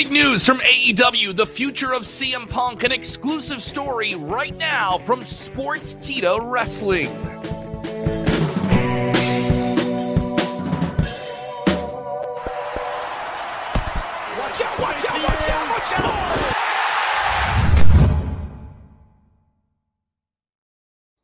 Big news from AEW, the future of CM Punk, an exclusive story right now from Sportskeeda Wrestling.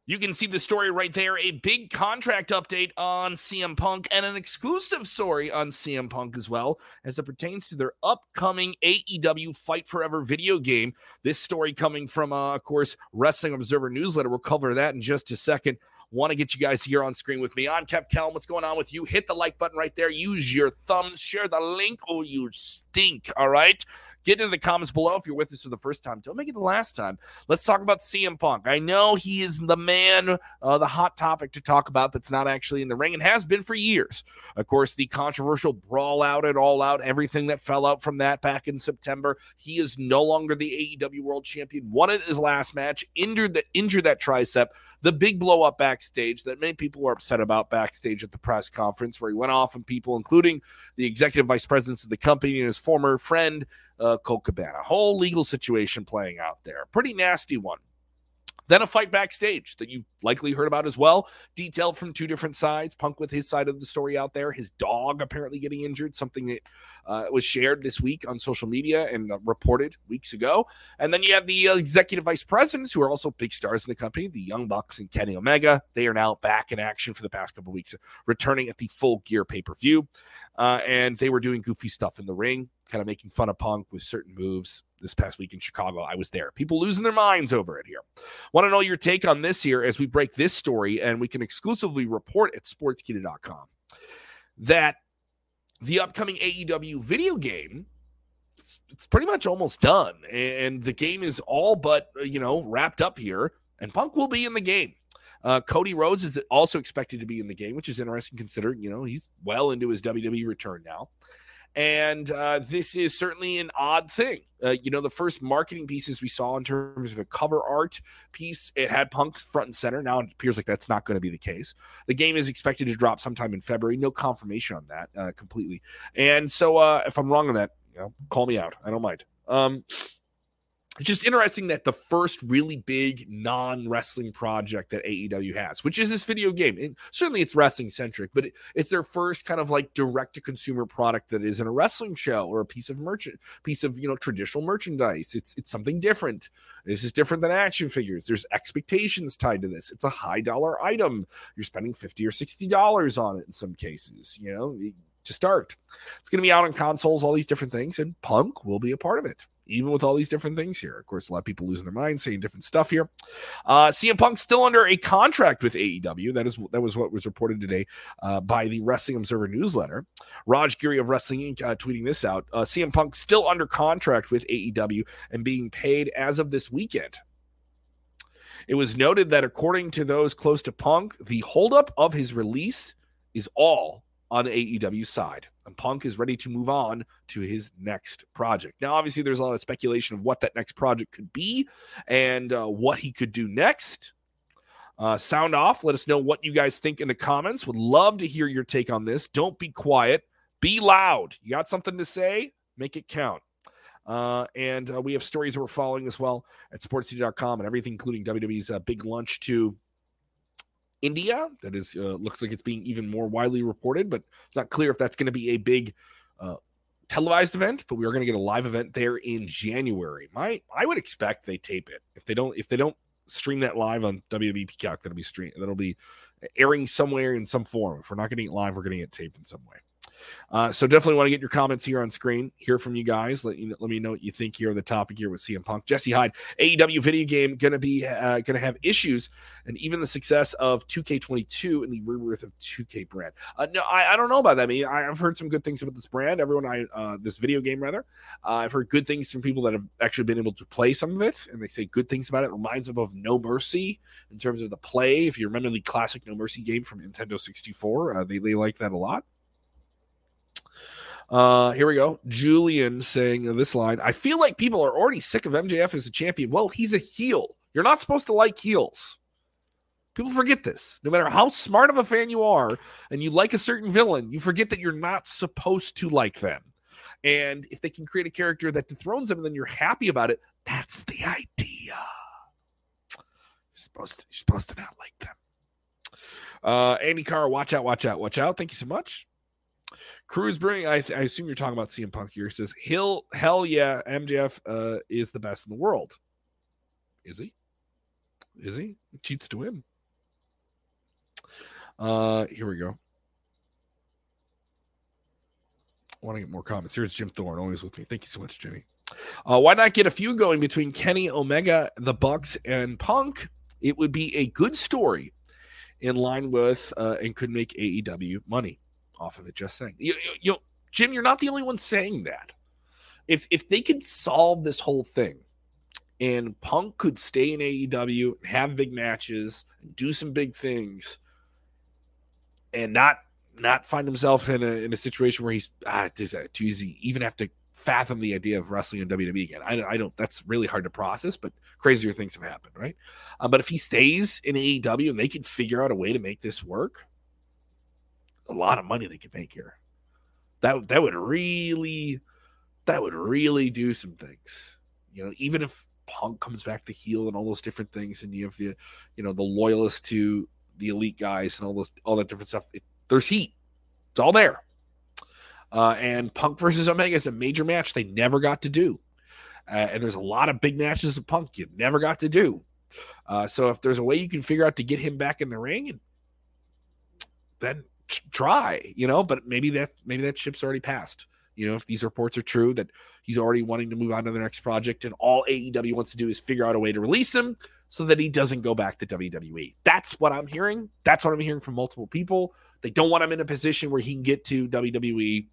You can see the story right there. A big contract update on CM Punk and an exclusive story on CM Punk as well as it pertains to their upcoming AEW Fight Forever video game. This story coming from, uh, of course, Wrestling Observer Newsletter. We'll cover that in just a second. Want to get you guys here on screen with me. I'm Kev Kelm. What's going on with you? Hit the like button right there. Use your thumbs. Share the link. Oh, you stink. All right. Get into the comments below if you're with us for the first time. Don't make it the last time. Let's talk about CM Punk. I know he is the man, uh, the hot topic to talk about that's not actually in the ring and has been for years. Of course, the controversial brawl out at all out, everything that fell out from that back in September. He is no longer the AEW World Champion. Won it his last match, injured that injured that tricep. The big blow up backstage that many people were upset about backstage at the press conference, where he went off and people, including the executive vice presidents of the company and his former friend uh, Colt Cabana. Whole legal situation playing out there. Pretty nasty one. Then a fight backstage that you've likely heard about as well, detailed from two different sides. Punk with his side of the story out there, his dog apparently getting injured, something that uh, was shared this week on social media and uh, reported weeks ago. And then you have the uh, executive vice presidents who are also big stars in the company, the Young Bucks and Kenny Omega. They are now back in action for the past couple weeks, returning at the full gear pay per view. Uh, and they were doing goofy stuff in the ring, kind of making fun of Punk with certain moves. This past week in Chicago, I was there. People losing their minds over it here. Want to know your take on this here as we break this story, and we can exclusively report at sportskeeda.com that the upcoming AEW video game it's, it's pretty much almost done, and the game is all but uh, you know wrapped up here, and Punk will be in the game. Uh, Cody Rhodes is also expected to be in the game, which is interesting considering, you know, he's well into his WWE return now. And uh, this is certainly an odd thing. Uh, you know, the first marketing pieces we saw in terms of a cover art piece, it had Punk front and center. Now it appears like that's not going to be the case. The game is expected to drop sometime in February. No confirmation on that uh, completely. And so, uh, if I'm wrong on that, you know, call me out. I don't mind. Um, it's just interesting that the first really big non-wrestling project that AEW has, which is this video game, and certainly it's wrestling centric, but it, it's their first kind of like direct-to-consumer product that isn't a wrestling show or a piece of merchant, piece of you know traditional merchandise. It's it's something different. This is different than action figures. There's expectations tied to this. It's a high dollar item. You're spending fifty or sixty dollars on it in some cases. You know, to start. It's going to be out on consoles, all these different things, and Punk will be a part of it even with all these different things here. Of course, a lot of people losing their minds, saying different stuff here. Uh, CM Punk still under a contract with AEW. That is that was what was reported today uh, by the Wrestling Observer newsletter. Raj Giri of Wrestling Inc. Uh, tweeting this out: uh, CM Punk still under contract with AEW and being paid as of this weekend. It was noted that according to those close to Punk, the holdup of his release is all on AEW side. And Punk is ready to move on to his next project. Now, obviously, there's a lot of speculation of what that next project could be and uh, what he could do next. Uh, sound off. Let us know what you guys think in the comments. Would love to hear your take on this. Don't be quiet. Be loud. You got something to say? Make it count. Uh, and uh, we have stories that we're following as well at sportskeeda.com and everything, including WWE's uh, big lunch to India. That is uh, looks like it's being even more widely reported, but it's not clear if that's going to be a big uh, televised event. But we are going to get a live event there in January. My I would expect they tape it. If they don't, if they don't stream that live on WWE Peacock, that'll be stream that'll be airing somewhere in some form. If we're not getting it live, we're getting it taped in some way. Uh, so definitely want to get your comments here on screen. Hear from you guys. Let you let me know what you think here on the topic here with CM Punk, Jesse Hyde. AEW video game to be uh, to have issues, and even the success of 2K22 and the rebirth of 2K brand. Uh, no, I, I don't know about that. I mean, I've heard some good things about this brand. Everyone, I uh, this video game rather. Uh, I've heard good things from people that have actually been able to play some of it, and they say good things about it. it reminds them of No Mercy in terms of the play. If you remember the classic No Mercy game from Nintendo 64, uh, they they like that a lot. Uh, here we go. Julian saying this line I feel like people are already sick of MJF as a champion. Well, he's a heel. You're not supposed to like heels. People forget this. No matter how smart of a fan you are and you like a certain villain, you forget that you're not supposed to like them. And if they can create a character that dethrones them and then you're happy about it, that's the idea. You're supposed to, you're supposed to not like them. Uh, Andy Carr, watch out, watch out, watch out. Thank you so much. Cruz Brewing, I, I assume you're talking about CM Punk here. Says, Hill, hell yeah, MJF uh, is the best in the world. Is he? Is he? he cheats to win. Uh, here we go. Want to get more comments. Here's Jim Thorne, always with me. Thank you so much, Jimmy. Uh, why not get a few going between Kenny Omega, the Bucks, and Punk? It would be a good story in line with uh, and could make AEW money off of it. Just saying, you, you, you know, Jim, you're not the only one saying that. If if they could solve this whole thing, and Punk could stay in AEW, and have big matches, do some big things, and not not find himself in a in a situation where he's ah is that too easy, even have to fathom the idea of wrestling in WWE again. I, I don't. That's really hard to process, but crazier things have happened, right? Uh, but if he stays in AEW and they can figure out a way to make this work, a lot of money they could make here. That that would really, that would really do some things. You know, even if Punk comes back to heel and all those different things, and you have the, you know, the loyalists to the elite guys and all those all that different stuff. It, there's heat. It's all there. Uh, and Punk versus Omega is a major match they never got to do. Uh, and there's a lot of big matches of Punk you never got to do. Uh, so if there's a way you can figure out to get him back in the ring, then try, you know. But maybe that maybe that ship's already passed. You know, if these reports are true that he's already wanting to move on to the next project, and all AEW wants to do is figure out a way to release him so that he doesn't go back to WWE. That's what I'm hearing. That's what I'm hearing from multiple people. They don't want him in a position where he can get to WWE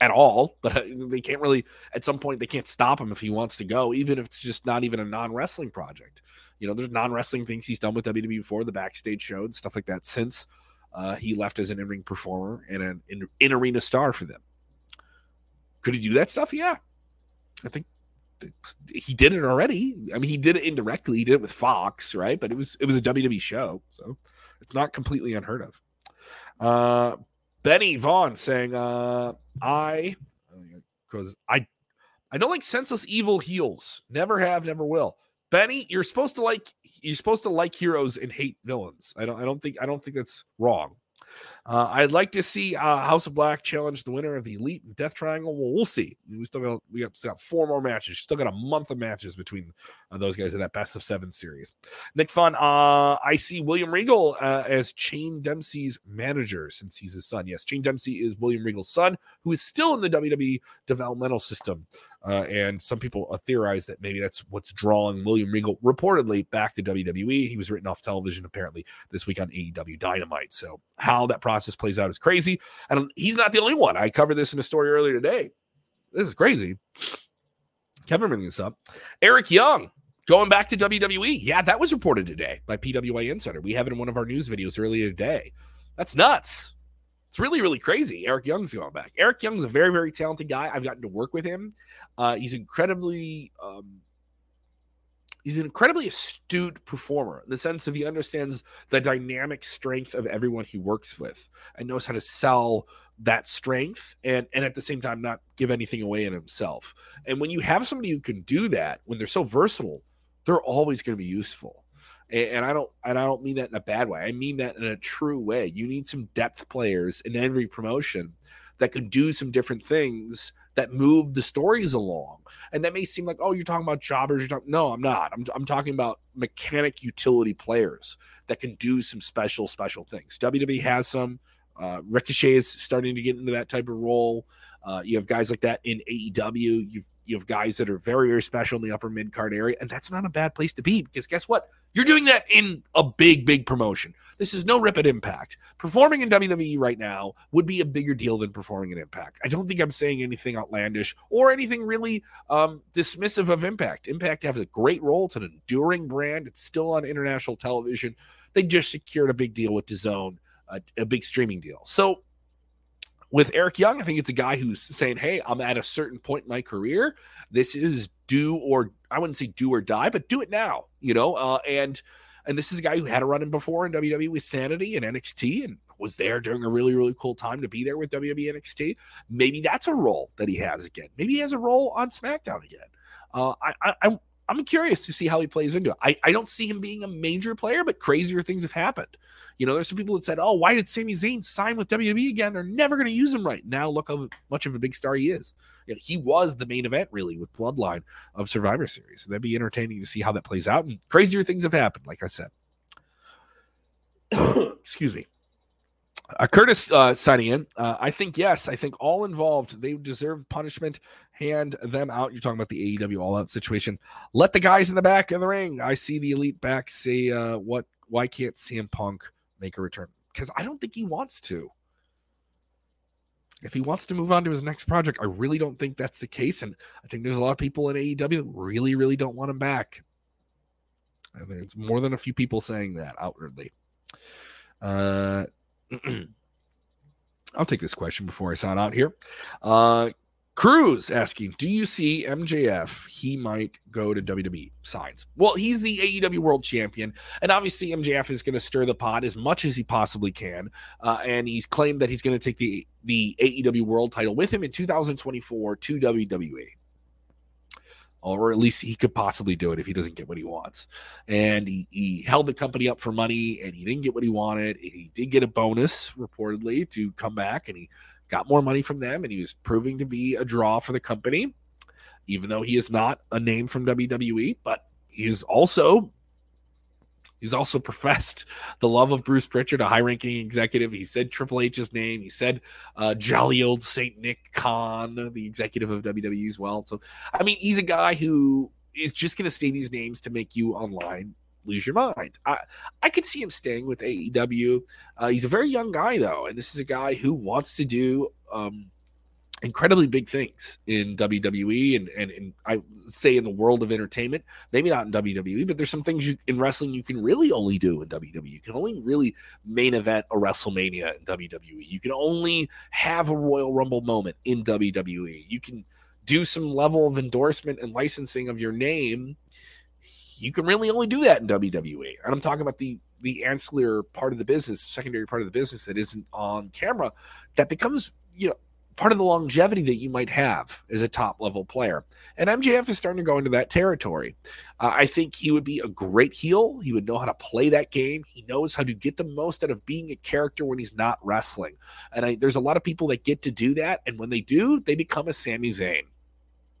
at all, but they can't really, at some point, they can't stop him if he wants to go, even if it's just not even a non wrestling project. You know, there's non wrestling things he's done with WWE before, the backstage show and stuff like that since uh, he left as an in ring performer and an in arena star for them. Could he do that stuff? Yeah. I think he did it already. I mean, he did it indirectly. He did it with Fox, right? But it was it was a WWE show, so it's not completely unheard of. Uh, Benny Vaughn saying, uh, "I because I I don't like senseless evil heels. Never have, never will." Benny, you're supposed to like you're supposed to like heroes and hate villains. I don't I don't think I don't think that's wrong. Uh, I'd like to see uh, House of Black challenge the winner of the Elite and Death Triangle. Well, we'll see. We still got we got, got four more matches. Still got a month of matches between uh, those guys in that best of seven series. Nick Fun, uh, I see William Regal uh, as Charlie Dempsey's manager since he's his son. Yes, Charlie Dempsey is William Regal's son, who is still in the WWE developmental system. Uh, and some people uh, theorize that maybe that's what's drawing William Regal reportedly back to WWE. He was written off television apparently this week on AEW Dynamite. So how that process plays out is crazy. And he's not the only one. I covered this in a story earlier today. This is crazy. Kevin bringing this up. Eric Young going back to WWE. Yeah, that was reported today by PWI Insider. We have it in one of our news videos earlier today. That's nuts. It's really, really crazy. Eric Young's going back. Eric Young's a very, very talented guy. I've gotten to work with him. Uh, he's incredibly, um, he's an incredibly astute performer in the sense of he understands the dynamic strength of everyone he works with and knows how to sell that strength and and at the same time not give anything away in himself. And when you have somebody who can do that, when they're so versatile, they're always going to be useful and I don't and I don't mean that in a bad way. I mean that in a true way. You need some depth players in every promotion that can do some different things that move the stories along. And that may seem like, oh, you're talking about jobbers. You're talking, no, I'm not. I'm, I'm talking about mechanic utility players that can do some special, special things. WWE has some. Uh, Ricochet is starting to get into that type of role. Uh, you have guys like that in AEW. You've you have guys that are very, very special in the upper mid card area, and that's not a bad place to be because guess what? You're doing that in a big, big promotion. This is no rip at Impact. Performing in WWE right now would be a bigger deal than performing in Impact. I don't think I'm saying anything outlandish or anything really um, dismissive of Impact. Impact has a great role. It's an enduring brand. It's still on international television. They just secured a big deal with DAZN, a, a big streaming deal. So with Eric Young, I think it's a guy who's saying, Hey, I'm at a certain point in my career. This is do or I wouldn't say do or die, but do it now, you know? Uh, and and this is a guy who had a run in before in WWE with Sanity and NXT and was there during a really, really cool time to be there with WWE NXT. Maybe that's a role that he has again. Maybe he has a role on SmackDown again. Uh, I, I, I'm curious to see how he plays into it. I, I don't see him being a major player, but crazier things have happened. You know, there's some people that said, "Oh, why did Sami Zayn sign with WWE again? They're never going to use him right now. Look how much of a big star he is. You know, he was the main event really with Bloodline of Survivor Series. So that'd be entertaining to see how that plays out. And crazier things have happened, like I said. Excuse me. Uh, Curtis uh, signing in. Uh, I think yes. I think all involved they deserve punishment. Hand them out. You're talking about the AEW All Out situation. Let the guys in the back of the ring. I see the elite back say, uh, "What? Why can't CM Punk make a return?" Because I don't think he wants to. If he wants to move on to his next project, I really don't think that's the case. And I think there's a lot of people in AEW that really, really don't want him back. I think it's more than a few people saying that outwardly. Uh, I'll take this question before I sign out here. Uh, Cruz asking, do you see MJF? He might go to WWE signs. Well, he's the AEW World Champion, and obviously MJF is going to stir the pot as much as he possibly can. Uh, and he's claimed that he's going to take the the AEW World Title with him in 2024 to WWE or at least he could possibly do it if he doesn't get what he wants. And he, he held the company up for money and he didn't get what he wanted. He did get a bonus reportedly to come back and he got more money from them and he was proving to be a draw for the company, even though he is not a name from WWE, but he's also He's also professed the love of Bruce Pritchard, a high ranking executive. He said Triple H's name. He said uh, jolly old St. Nick Khan, the executive of WWE as well. So, I mean, he's a guy who is just going to say these names to make you online lose your mind. I, I could see him staying with AEW. Uh, he's a very young guy, though, and this is a guy who wants to do. Um, incredibly big things in WWE and, and, and I say in the world of entertainment. Maybe not in WWE, but there's some things you, in wrestling you can really only do in WWE. You can only really main event a WrestleMania in WWE. You can only have a Royal Rumble moment in WWE. You can do some level of endorsement and licensing of your name. You can really only do that in WWE. And I'm talking about the the ancillary part of the business, secondary part of the business that isn't on camera, that becomes you know part of the longevity that you might have as a top level player. And MJF is starting to go into that territory. Uh, I think he would be a great heel. He would know how to play that game. He knows how to get the most out of being a character when he's not wrestling. And I, there's a lot of people that get to do that. And when they do, they become a Sami Zayn.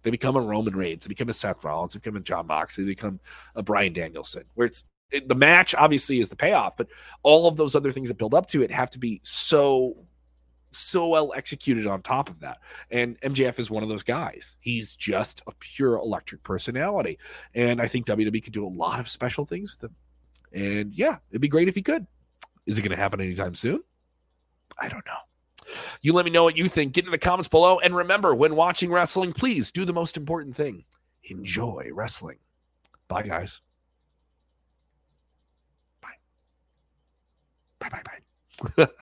They become a Roman Reigns. They become a Seth Rollins. They become a Jon Moxley. They become a Bryan Danielson, where it's it, the match obviously is the payoff, but all of those other things that build up to it have to be so so well executed on top of that. And MJF is one of those guys. He's just a pure electric personality. And I think WWE could do a lot of special things with him. And yeah, it'd be great if he could. Is it going to happen anytime soon? I don't know. You let me know what you think. Get in the comments below. And remember, when watching wrestling, please do the most important thing enjoy wrestling. Bye, guys. Bye. Bye, bye, bye.